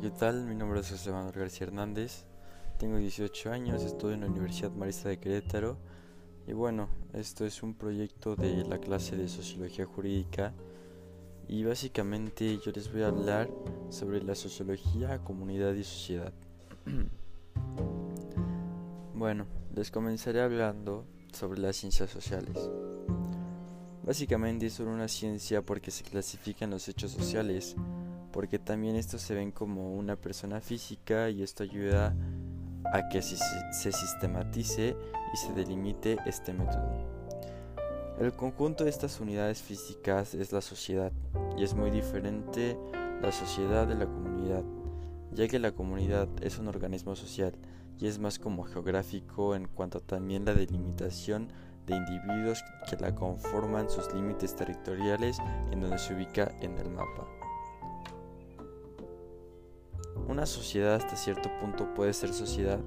¿qué tal? Mi nombre es José Manuel García Hernández. Tengo 18 años, estudio en la Universidad Marista de Querétaro. Y bueno, esto es un proyecto de la clase de Sociología Jurídica. Y básicamente yo les voy a hablar sobre la sociología, comunidad y sociedad. bueno, les comenzaré hablando sobre las ciencias sociales. Básicamente es una ciencia porque se clasifican los hechos sociales porque también estos se ven como una persona física y esto ayuda a que se, sistematice y se delimite este método. El conjunto de estas unidades físicas es la sociedad y es muy diferente la sociedad de la comunidad, ya que la comunidad es un organismo social y es más como geográfico en cuanto a también la delimitación de individuos que la conforman sus límites territoriales en donde se ubica en el mapa. Una sociedad hasta cierto punto puede ser sociedad,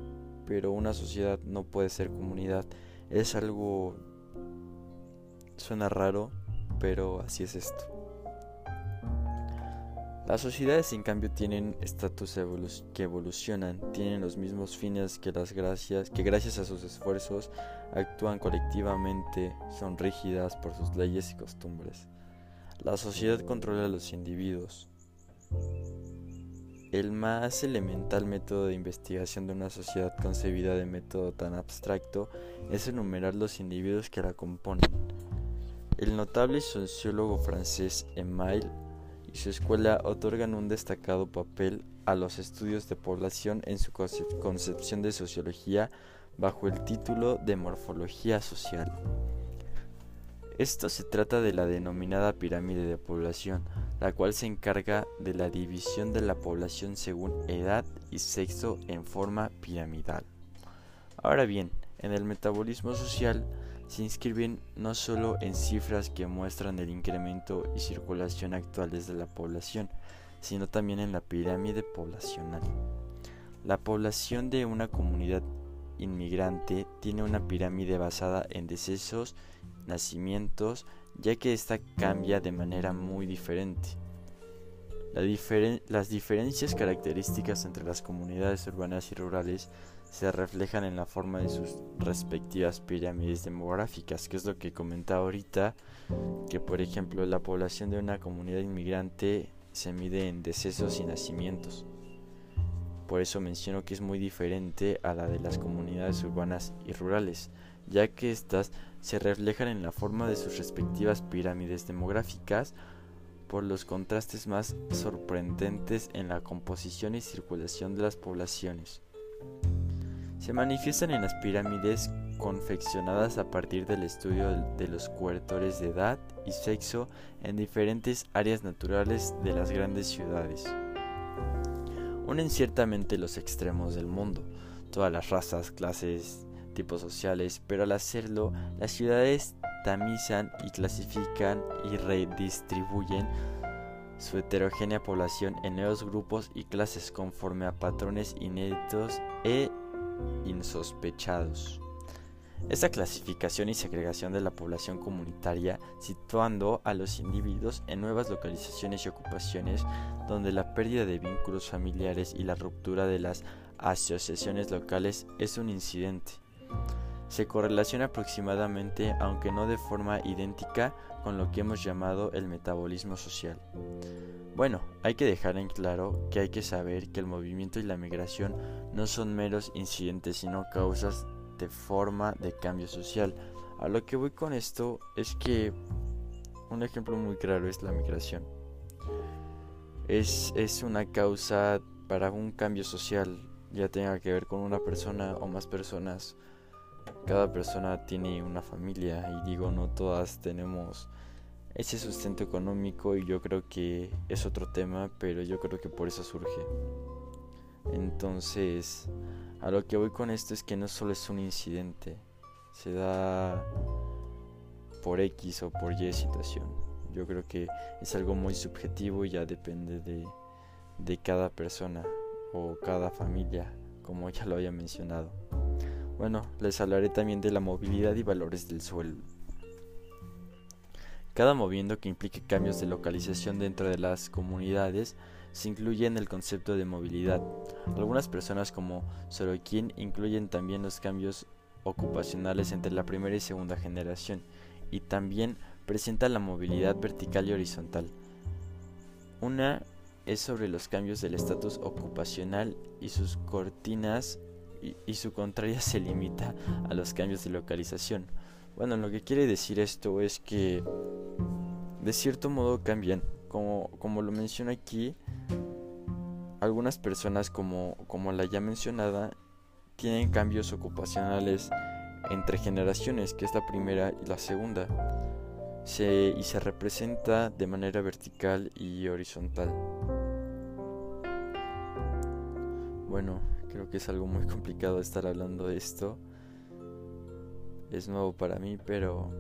pero una sociedad no puede ser comunidad. Es algo... suena raro, pero así es esto. Las sociedades en cambio tienen estatus que evolucionan, tienen los mismos fines que las gracias, que gracias a sus esfuerzos actúan colectivamente, son rígidas por sus leyes y costumbres. La sociedad controla a los individuos, el más elemental método de investigación de una sociedad concebida de método tan abstracto es enumerar los individuos que la componen. El notable sociólogo francés Emile y su escuela otorgan un destacado papel a los estudios de población en su concepción de sociología bajo el título de morfología social. Esto se trata de la denominada pirámide de población, la cual se encarga de la división de la población según edad y sexo en forma piramidal. Ahora bien, en el metabolismo social se inscriben no solo en cifras que muestran el incremento y circulación actuales de la población, sino también en la pirámide poblacional. La población de una comunidad inmigrante tiene una pirámide basada en decesos nacimientos, ya que ésta cambia de manera muy diferente. las diferencias características entre las comunidades urbanas y rurales se reflejan en la forma de sus respectivas pirámides demográficas, que es lo que comentaba ahorita, que por ejemplo la población de una comunidad inmigrante se mide en decesos y nacimientos. Por eso menciono que es muy diferente a la de las comunidades urbanas y rurales, ya que éstas se reflejan en la forma de sus respectivas pirámides demográficas por los contrastes más sorprendentes en la composición y circulación de las poblaciones. Se manifiestan en las pirámides confeccionadas a partir del estudio de los cobertores de edad y sexo en diferentes áreas naturales de las grandes ciudades. Unen ciertamente los extremos del mundo, todas las razas, clases, tipos sociales, pero al hacerlo, las ciudades tamizan y clasifican y redistribuyen su heterogénea población en nuevos grupos y clases conforme a patrones inéditos e insospechados. Esta clasificación y segregación de la población comunitaria situando a los individuos en nuevas localizaciones y ocupaciones donde la pérdida de vínculos familiares y la ruptura de las asociaciones locales es un incidente se correlaciona aproximadamente, aunque no de forma idéntica, con lo que hemos llamado el metabolismo social. Bueno, hay que dejar en claro que hay que saber que el movimiento y la migración no son meros incidentes, sino causas de forma de cambio social. A lo que voy con esto es que un ejemplo muy claro es la migración. Es, es una causa para un cambio social, ya tenga que ver con una persona o más personas cada persona tiene una familia y digo, no todas tenemos ese sustento económico y yo creo que es otro tema, pero yo creo que por eso surge. Entonces, a lo que voy con esto es que no solo es un incidente, se da por X o por Y situación. Yo creo que es algo muy subjetivo y ya depende de, de cada persona o cada familia, como ya lo había mencionado. Bueno, les hablaré también de la movilidad y valores del suelo. Cada moviendo que implique cambios de localización dentro de las comunidades se incluye en el concepto de movilidad. Algunas personas como Sorokin incluyen también los cambios ocupacionales entre la primera y segunda generación y también presenta la movilidad vertical y horizontal. Una es sobre los cambios del estatus ocupacional y sus cortinas y, su contraria se limita a los cambios de localización. Bueno, lo que quiere decir esto es que de cierto modo cambian. Como, como lo menciono aquí, algunas personas como, como la ya mencionada tienen cambios ocupacionales entre generaciones, que es la primera y la segunda, se, y se representa de manera vertical y horizontal. Bueno, creo que es algo muy complicado estar hablando de esto. Es nuevo para mí, pero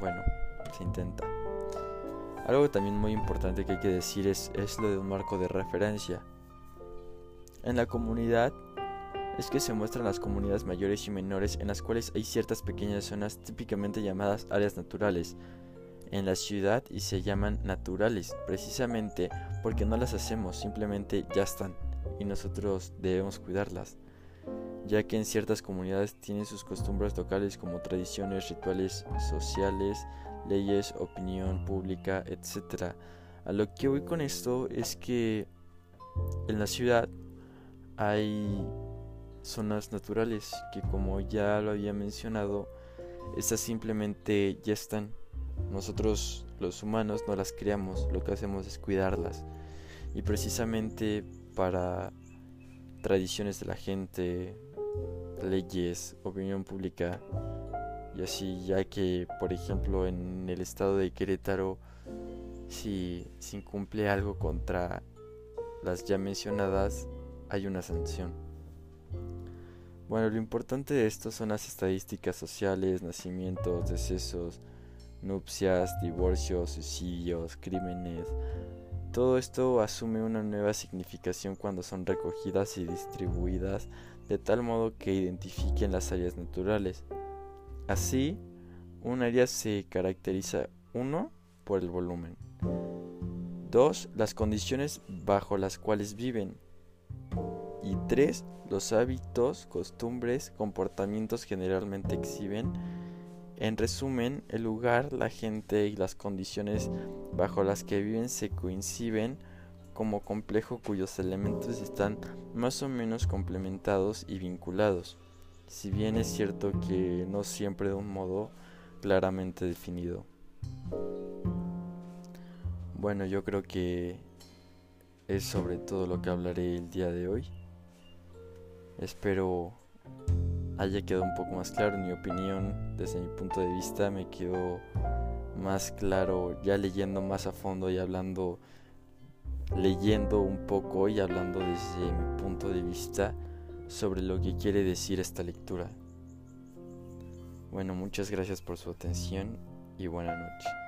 bueno, se intenta. Algo también muy importante que hay que decir es, es lo de un marco de referencia. En la comunidad es que se muestran las comunidades mayores y menores en las cuales hay ciertas pequeñas zonas típicamente llamadas áreas naturales en la ciudad y se llaman naturales precisamente porque no las hacemos, simplemente ya están y nosotros debemos cuidarlas, ya que en ciertas comunidades tienen sus costumbres locales como tradiciones, rituales sociales, leyes, opinión pública, etc. A lo que voy con esto es que en la ciudad hay zonas naturales que como ya lo había mencionado, estas simplemente ya están. Nosotros los humanos no las creamos, lo que hacemos es cuidarlas. Y precisamente para tradiciones de la gente, leyes, opinión pública, y así, ya que, por ejemplo, en el estado de Querétaro, si se incumple algo contra las ya mencionadas, hay una sanción. Bueno, lo importante de esto son las estadísticas sociales, nacimientos, decesos, nupcias, divorcios, suicidios, crímenes. Todo esto asume una nueva significación cuando son recogidas y distribuidas de tal modo que identifiquen las áreas naturales. Así, un área se caracteriza, uno, por el volumen, dos, las condiciones bajo las cuales viven, y tres, los hábitos, costumbres, comportamientos generalmente exhiben. En resumen, el lugar, la gente y las condiciones bajo las que viven se coinciden como complejo cuyos elementos están más o menos complementados y vinculados, si bien es cierto que no siempre de un modo claramente definido. Bueno, yo creo que es sobre todo lo que hablaré el día de hoy. Espero haya quedado un poco más claro en mi opinión. Desde mi punto de vista me quedó más claro ya leyendo más a fondo y hablando, leyendo un poco y hablando desde mi punto de vista sobre lo que quiere decir esta lectura. Bueno, muchas gracias por su atención y buena noche.